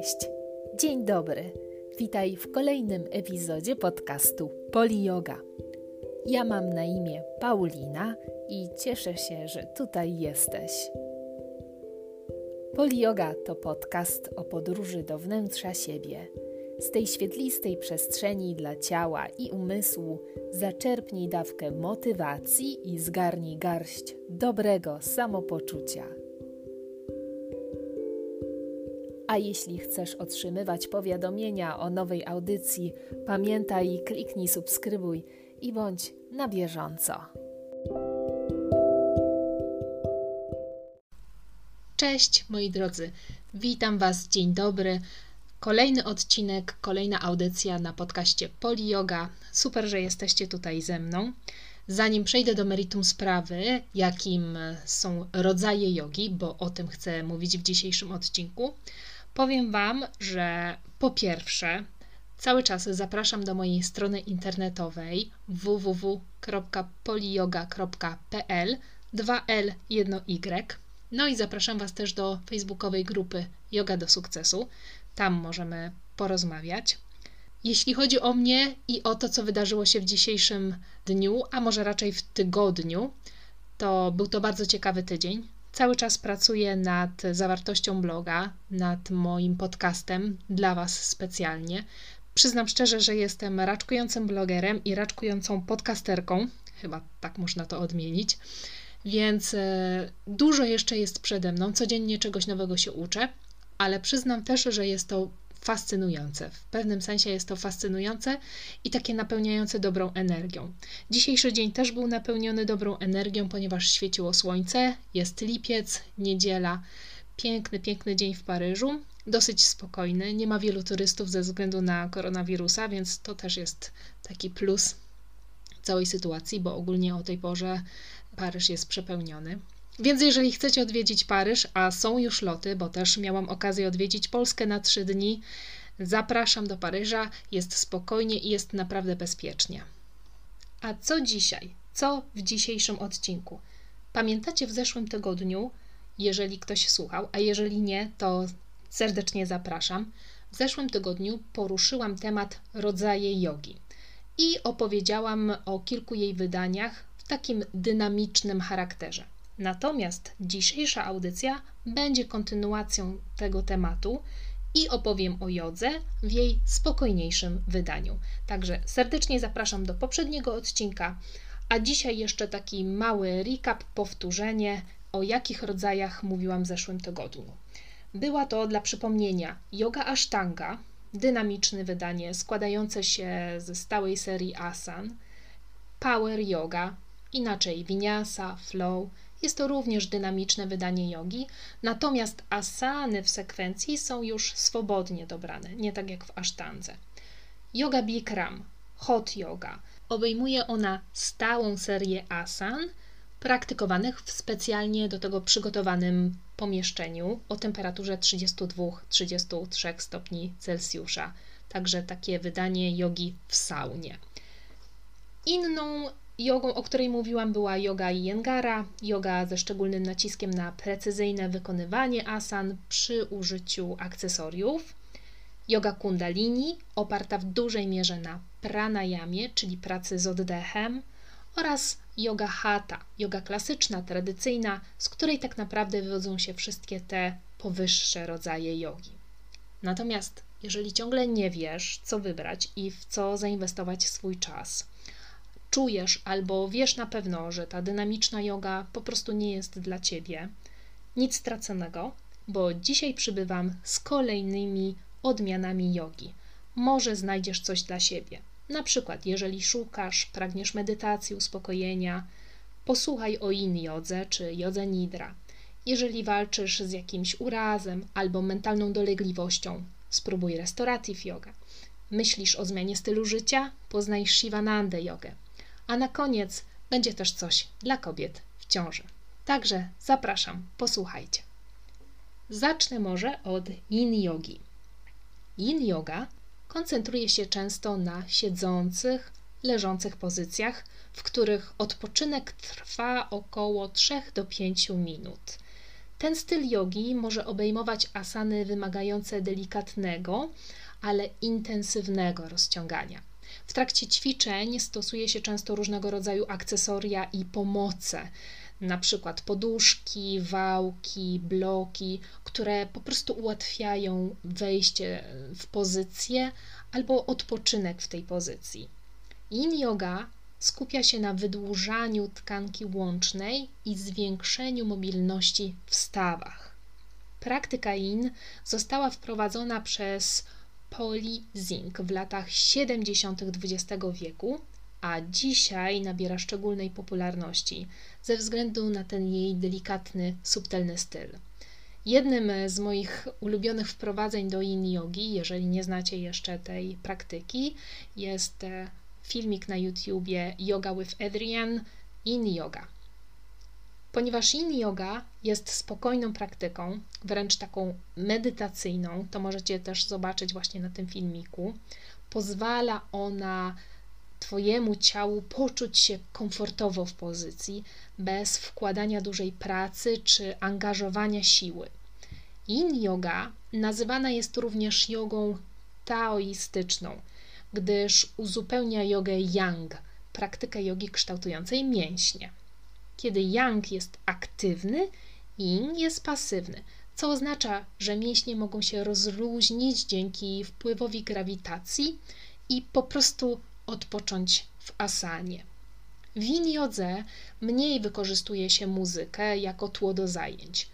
Cześć, dzień dobry. Witaj w kolejnym epizodzie podcastu Poli Yoga. Ja mam na imię Paulina i cieszę się, że tutaj jesteś. Poli Yoga to podcast o podróży do wnętrza siebie. Z tej świetlistej przestrzeni dla ciała i umysłu zaczerpnij dawkę motywacji i zgarnij garść dobrego samopoczucia. A jeśli chcesz otrzymywać powiadomienia o nowej audycji, pamiętaj kliknij subskrybuj i bądź na bieżąco. Cześć moi drodzy, witam Was, dzień dobry. Kolejny odcinek, kolejna audycja na podcaście Poli Yoga. Super, że jesteście tutaj ze mną. Zanim przejdę do meritum sprawy, jakim są rodzaje jogi, bo o tym chcę mówić w dzisiejszym odcinku, Powiem Wam, że po pierwsze, cały czas zapraszam do mojej strony internetowej www.poliyoga.pl 2L 1Y. No i zapraszam Was też do facebookowej grupy Yoga do Sukcesu. Tam możemy porozmawiać. Jeśli chodzi o mnie i o to, co wydarzyło się w dzisiejszym dniu, a może raczej w tygodniu, to był to bardzo ciekawy tydzień. Cały czas pracuję nad zawartością bloga, nad moim podcastem dla Was specjalnie. Przyznam szczerze, że jestem raczkującym blogerem i raczkującą podcasterką, chyba tak można to odmienić, więc e, dużo jeszcze jest przede mną. Codziennie czegoś nowego się uczę, ale przyznam też, że jest to fascynujące. W pewnym sensie jest to fascynujące i takie napełniające dobrą energią. Dzisiejszy dzień też był napełniony dobrą energią, ponieważ świeciło słońce, jest lipiec, niedziela. Piękny, piękny dzień w Paryżu, dosyć spokojny. Nie ma wielu turystów ze względu na koronawirusa, więc to też jest taki plus całej sytuacji, bo ogólnie o tej porze Paryż jest przepełniony. Więc jeżeli chcecie odwiedzić Paryż, a są już loty, bo też miałam okazję odwiedzić Polskę na trzy dni, zapraszam do Paryża. Jest spokojnie i jest naprawdę bezpiecznie. A co dzisiaj? Co w dzisiejszym odcinku? Pamiętacie w zeszłym tygodniu, jeżeli ktoś słuchał, a jeżeli nie, to serdecznie zapraszam. W zeszłym tygodniu poruszyłam temat rodzaje jogi i opowiedziałam o kilku jej wydaniach w takim dynamicznym charakterze. Natomiast dzisiejsza audycja będzie kontynuacją tego tematu i opowiem o jodze w jej spokojniejszym wydaniu. Także serdecznie zapraszam do poprzedniego odcinka, a dzisiaj jeszcze taki mały recap, powtórzenie, o jakich rodzajach mówiłam w zeszłym tygodniu. Była to dla przypomnienia yoga ashtanga, dynamiczne wydanie składające się ze stałej serii asan, power yoga, inaczej vinyasa, flow, jest to również dynamiczne wydanie jogi, natomiast asany w sekwencji są już swobodnie dobrane, nie tak jak w asztandze. Yoga Bikram, hot yoga, obejmuje ona stałą serię asan praktykowanych w specjalnie do tego przygotowanym pomieszczeniu o temperaturze 32-33 stopni Celsjusza. Także takie wydanie jogi w saunie. Inną Jogą, o której mówiłam, była yoga Iyengar, yoga ze szczególnym naciskiem na precyzyjne wykonywanie asan przy użyciu akcesoriów. Yoga Kundalini, oparta w dużej mierze na pranayamie, czyli pracy z oddechem, oraz yoga Hatha, yoga klasyczna, tradycyjna, z której tak naprawdę wywodzą się wszystkie te powyższe rodzaje jogi. Natomiast jeżeli ciągle nie wiesz, co wybrać i w co zainwestować swój czas, czujesz albo wiesz na pewno, że ta dynamiczna yoga po prostu nie jest dla ciebie, nic straconego, bo dzisiaj przybywam z kolejnymi odmianami jogi. Może znajdziesz coś dla siebie. Na przykład, jeżeli szukasz, pragniesz medytacji, uspokojenia, posłuchaj o in jodze czy jodze nidra. Jeżeli walczysz z jakimś urazem albo mentalną dolegliwością, spróbuj restorative yoga. Myślisz o zmianie stylu życia? Poznaj Shivananda jogę. A na koniec będzie też coś dla kobiet w ciąży. Także zapraszam, posłuchajcie. Zacznę może od yin yogi. Yin yoga koncentruje się często na siedzących, leżących pozycjach, w których odpoczynek trwa około 3 do 5 minut. Ten styl jogi może obejmować asany wymagające delikatnego, ale intensywnego rozciągania. W trakcie ćwiczeń stosuje się często różnego rodzaju akcesoria i pomoce, na przykład poduszki, wałki, bloki, które po prostu ułatwiają wejście w pozycję albo odpoczynek w tej pozycji. Yin yoga skupia się na wydłużaniu tkanki łącznej i zwiększeniu mobilności w stawach. Praktyka yin została wprowadzona przez Polly Zink w latach 70. XX wieku, a dzisiaj nabiera szczególnej popularności ze względu na ten jej delikatny, subtelny styl. Jednym z moich ulubionych wprowadzeń do yin yogi, jeżeli nie znacie jeszcze tej praktyki, jest e, filmik na YouTubie Yoga with Adrian Yin Yoga. Ponieważ yin yoga jest spokojną praktyką, wręcz taką medytacyjną, to możecie też zobaczyć właśnie na tym filmiku, pozwala ona Twojemu ciału poczuć się komfortowo w pozycji, bez wkładania dużej pracy czy angażowania siły. Yin yoga nazywana jest również jogą taoistyczną, gdyż uzupełnia jogę yang, praktykę jogi kształtującej mięśnie. Kiedy yang jest aktywny, yin jest pasywny, co oznacza, że mięśnie mogą się rozluźnić dzięki wpływowi grawitacji i po prostu odpocząć w asanie. W yin mniej wykorzystuje się muzykę jako tło do zajęć.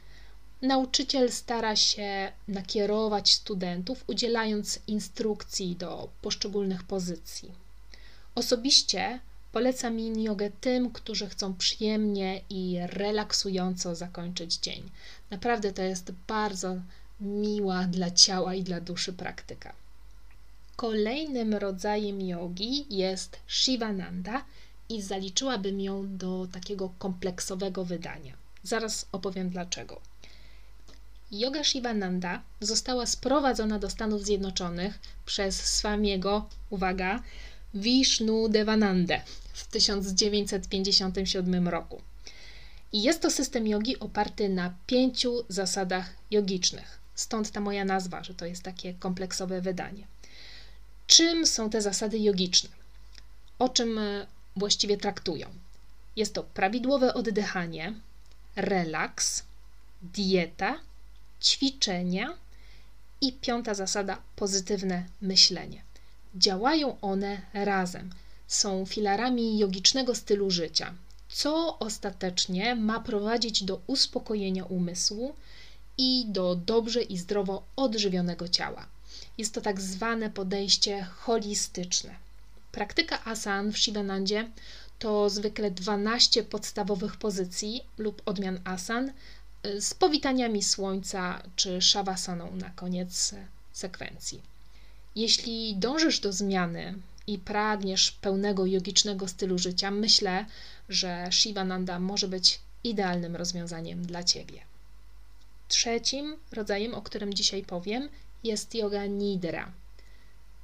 Nauczyciel stara się nakierować studentów, udzielając instrukcji do poszczególnych pozycji. Osobiście polecam yin jogę tym, którzy chcą przyjemnie i relaksująco zakończyć dzień. Naprawdę to jest bardzo miła dla ciała i dla duszy praktyka. Kolejnym rodzajem jogi jest Shivananda i zaliczyłabym ją do takiego kompleksowego wydania. Zaraz opowiem dlaczego. Yoga Shivananda została sprowadzona do Stanów Zjednoczonych przez Swamiego, uwaga, Vishnu Devanande w 1957 roku. I jest to system jogi oparty na pięciu zasadach jogicznych. Stąd ta moja nazwa, że to jest takie kompleksowe wydanie. Czym są te zasady jogiczne? O czym e, właściwie traktują? Jest to prawidłowe oddychanie, relaks, dieta, ćwiczenia i piąta zasada pozytywne myślenie. Działają one razem, są filarami jogicznego stylu życia, co ostatecznie ma prowadzić do uspokojenia umysłu i do dobrze i zdrowo odżywionego ciała. Jest to tak zwane podejście holistyczne. Praktyka asan w Shivanandzie to zwykle 12 podstawowych pozycji lub odmian asan y, z powitaniami słońca czy shavasaną na koniec sekwencji. Jeśli dążysz do zmiany i pragniesz pełnego jogicznego stylu życia, myślę, że Shivananda może być idealnym rozwiązaniem dla Ciebie. Trzecim rodzajem, o którym dzisiaj powiem, jest yoga nidra.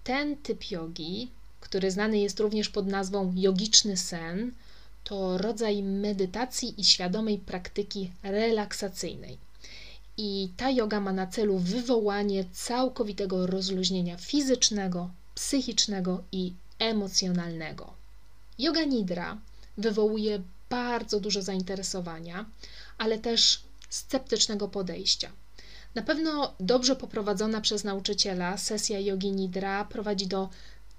Ten typ jogi, który znany jest również pod nazwą jogiczny sen, to rodzaj medytacji i świadomej praktyki relaksacyjnej. I ta yoga ma na celu wywołanie całkowitego rozluźnienia fizycznego, psychicznego i emocjonalnego. Yoga nidra wywołuje bardzo dużo zainteresowania, ale też sceptycznego podejścia. Na pewno dobrze poprowadzona przez nauczyciela sesja jogi nidra prowadzi do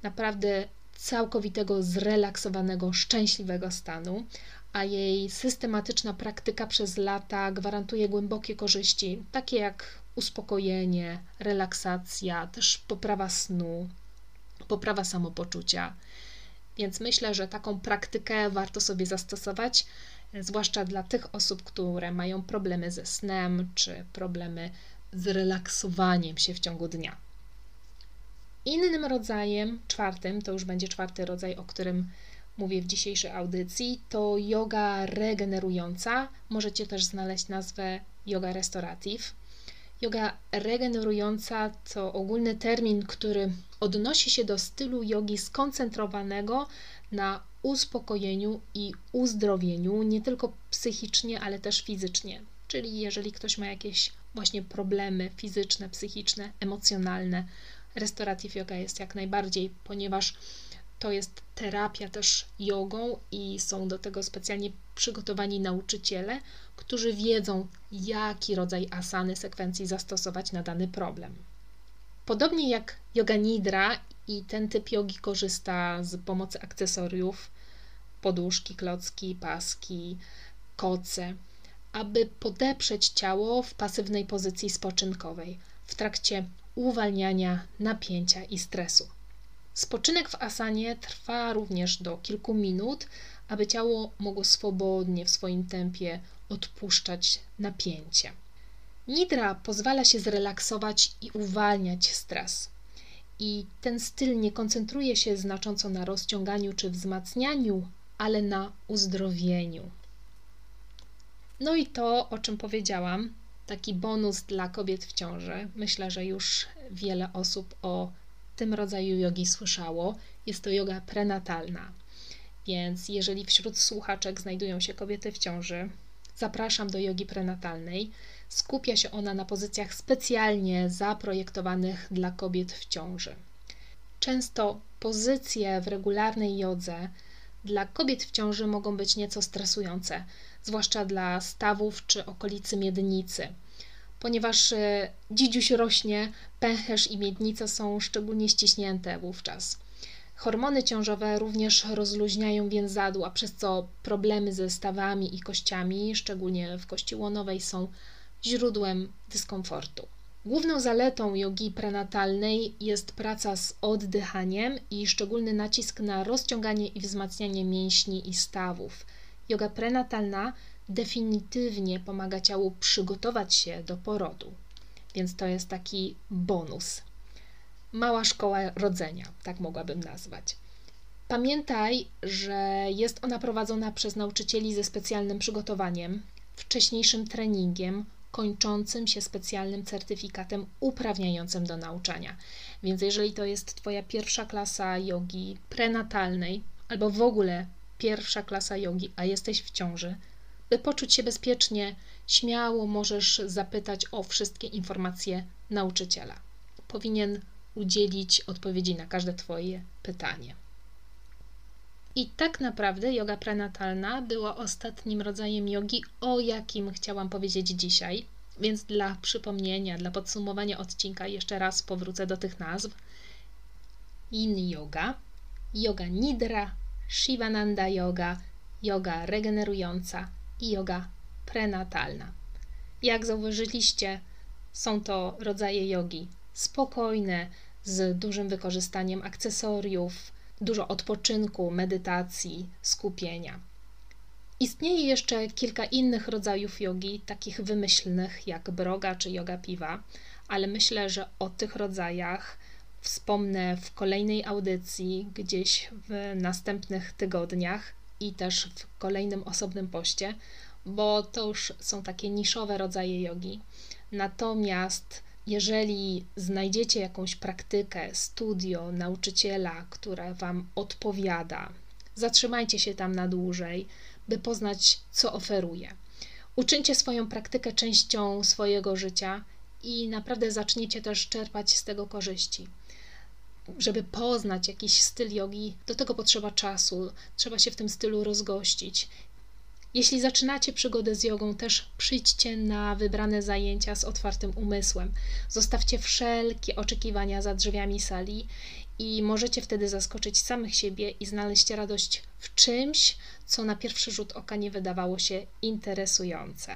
naprawdę całkowitego, zrelaksowanego, szczęśliwego stanu, a jej systematyczna praktyka przez lata gwarantuje głębokie korzyści, takie jak uspokojenie, relaksacja, też poprawa snu, poprawa samopoczucia. Więc myślę, że taką praktykę warto sobie zastosować zwłaszcza dla tych osób, które mają problemy ze snem czy problemy z relaksowaniem się w ciągu dnia. Innym rodzajem, czwartym, to już będzie czwarty rodzaj, o którym mówię w dzisiejszej audycji, to yoga regenerująca. Możecie też znaleźć nazwę yoga restorative. Yoga regenerująca to ogólny termin, który odnosi się do stylu jogi skoncentrowanego na uspokojeniu i uzdrowieniu, nie tylko psychicznie, ale też fizycznie. czyli jeżeli ktoś ma jakieś właśnie problemy fizyczne, psychiczne, emocjonalne, Restorative yoga jest jak najbardziej, ponieważ to jest terapia też jogą i są do tego specjalnie przygotowani nauczyciele, którzy wiedzą, jaki rodzaj asany sekwencji zastosować na dany problem. Podobnie jak yoga nidra i ten typ jogi korzysta z pomocy akcesoriów, poduszki, klocki, paski, koce, aby podeprzeć ciało w pasywnej pozycji spoczynkowej w trakcie uwalniania napięcia i stresu. Spoczynek w asanie trwa również do kilku minut, aby ciało mogło swobodnie w swoim tempie odpuszczać napięcie. Nidra pozwala się zrelaksować i uwalniać stres. I ten styl nie koncentruje się znacząco na rozciąganiu czy wzmacnianiu, ale na uzdrowieniu. No i to, o czym powiedziałam, taki bonus dla kobiet w ciąży. Myślę, że już wiele osób o tym rodzaju jogi słyszało. Jest to yoga prenatalna. Więc jeżeli wśród słuchaczek znajdują się kobiety w ciąży, zapraszam do jogi prenatalnej. Skupia się ona na pozycjach specjalnie zaprojektowanych dla kobiet w ciąży. Często pozycje w regularnej jodze dla kobiet w ciąży mogą być nieco stresujące, zwłaszcza dla stawów czy okolicy miednicy. Ponieważ e, dzidziuś rośnie, pęcherz i miednica są szczególnie ściśnięte wówczas. Hormony ciążowe również rozluźniają więzadła, przez co problemy ze stawami i kościami, szczególnie w kości łonowej, są źródłem dyskomfortu. Główną zaletą jogi prenatalnej jest praca z oddychaniem i szczególny nacisk na rozciąganie i wzmacnianie mięśni i stawów. Yoga prenatalna definitywnie pomaga ciału przygotować się do porodu, więc to jest taki bonus. Mała szkoła rodzenia, tak mogłabym nazwać. Pamiętaj, że jest ona prowadzona przez nauczycieli ze specjalnym przygotowaniem, wcześniejszym treningiem kończącym się specjalnym certyfikatem uprawniającym do nauczania. Więc jeżeli to jest Twoja pierwsza klasa jogi prenatalnej, albo w ogóle pierwsza klasa jogi, a jesteś w ciąży, by poczuć się bezpiecznie, śmiało możesz zapytać o wszystkie informacje nauczyciela. Powinien udzielić odpowiedzi na każde Twoje pytanie. I tak naprawdę yoga prenatalna była ostatnim rodzajem jogi, o jakim chciałam powiedzieć dzisiaj. Więc dla przypomnienia, dla podsumowania odcinka jeszcze raz powrócę do tych nazw. Yin yoga, yoga nidra, Shivananda yoga, yoga regenerująca i yoga prenatalna. Jak zauważyliście, są to rodzaje jogi spokojne, z dużym wykorzystaniem akcesoriów, dużo odpoczynku, medytacji, skupienia. Istnieje jeszcze kilka innych rodzajów jogi, takich wymyślnych jak broga czy yoga piwa, ale myślę, że o tych rodzajach wspomnę w kolejnej audycji, gdzieś w następnych tygodniach i też w kolejnym osobnym poście, bo to już są takie niszowe rodzaje jogi. Natomiast jeżeli znajdziecie jakąś praktykę, studio, nauczyciela, która Wam odpowiada, zatrzymajcie się tam na dłużej, by poznać, co oferuje. Uczyńcie swoją praktykę częścią swojego życia i naprawdę zaczniecie też czerpać z tego korzyści. Żeby poznać jakiś styl jogi, do tego potrzeba czasu, trzeba się w tym stylu rozgościć. Jeśli zaczynacie przygodę z jogą, też przyjdźcie na wybrane zajęcia z otwartym umysłem. Zostawcie wszelkie oczekiwania za drzwiami sali i możecie wtedy zaskoczyć samych siebie i znaleźć radość w czymś, co na pierwszy rzut oka nie wydawało się interesujące.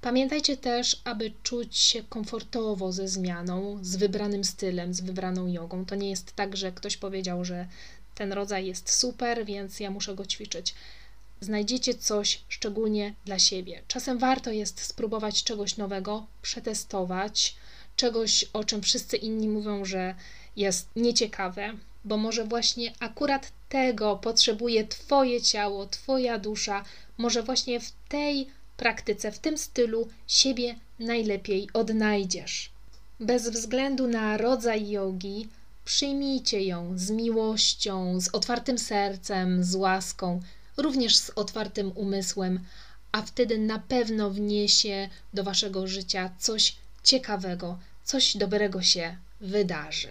Pamiętajcie też, aby czuć się komfortowo ze zmianą, z wybranym stylem, z wybraną jogą. To nie jest tak, że ktoś powiedział, że ten rodzaj jest super, więc ja muszę go ćwiczyć. Znajdziecie coś szczególnie dla siebie. Czasem warto jest spróbować czegoś nowego, przetestować, czegoś, o czym wszyscy inni mówią, że jest nieciekawe, bo może właśnie akurat tego potrzebuje Twoje ciało, Twoja dusza, może właśnie w tej praktyce, w tym stylu siebie najlepiej odnajdziesz. Bez względu na rodzaj jogi, przyjmijcie ją z miłością, z otwartym sercem, z łaską, również z otwartym umysłem, a wtedy na pewno wniesie do waszego życia coś ciekawego, coś dobrego się wydarzy.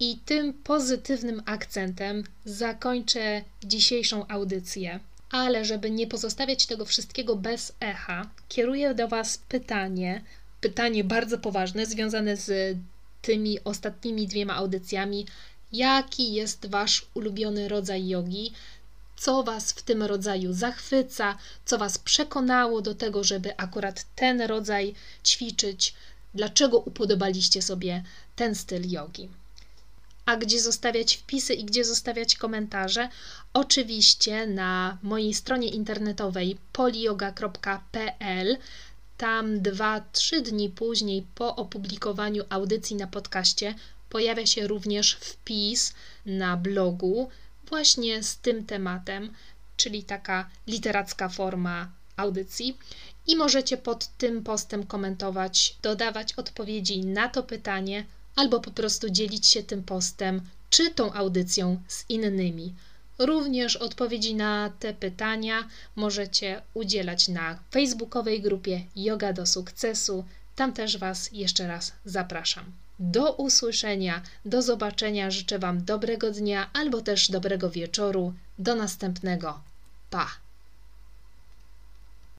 I tym pozytywnym akcentem zakończę dzisiejszą audycję. Ale żeby nie pozostawiać tego wszystkiego bez echa, kieruję do Was pytanie, pytanie bardzo poważne, związane z tymi ostatnimi dwiema audycjami. Jaki jest Wasz ulubiony rodzaj jogi? Co Was w tym rodzaju zachwyca? Co Was przekonało do tego, żeby akurat ten rodzaj ćwiczyć? Dlaczego upodobaliście sobie ten styl jogi? A gdzie zostawiać wpisy i gdzie zostawiać komentarze? Oczywiście na mojej stronie internetowej polioga.pl. Tam 2-3 dni później po opublikowaniu audycji na podcaście pojawia się również wpis na blogu właśnie z tym tematem, czyli taka literacka forma audycji. I możecie pod tym postem komentować, dodawać odpowiedzi na to pytanie albo po prostu dzielić się tym postem czy tą audycją z innymi. Również odpowiedzi na te pytania możecie udzielać na facebookowej grupie Yoga do Sukcesu. Tam też Was jeszcze raz zapraszam. Do usłyszenia, do zobaczenia. Życzę Wam dobrego dnia albo też dobrego wieczoru. Do następnego. Pa!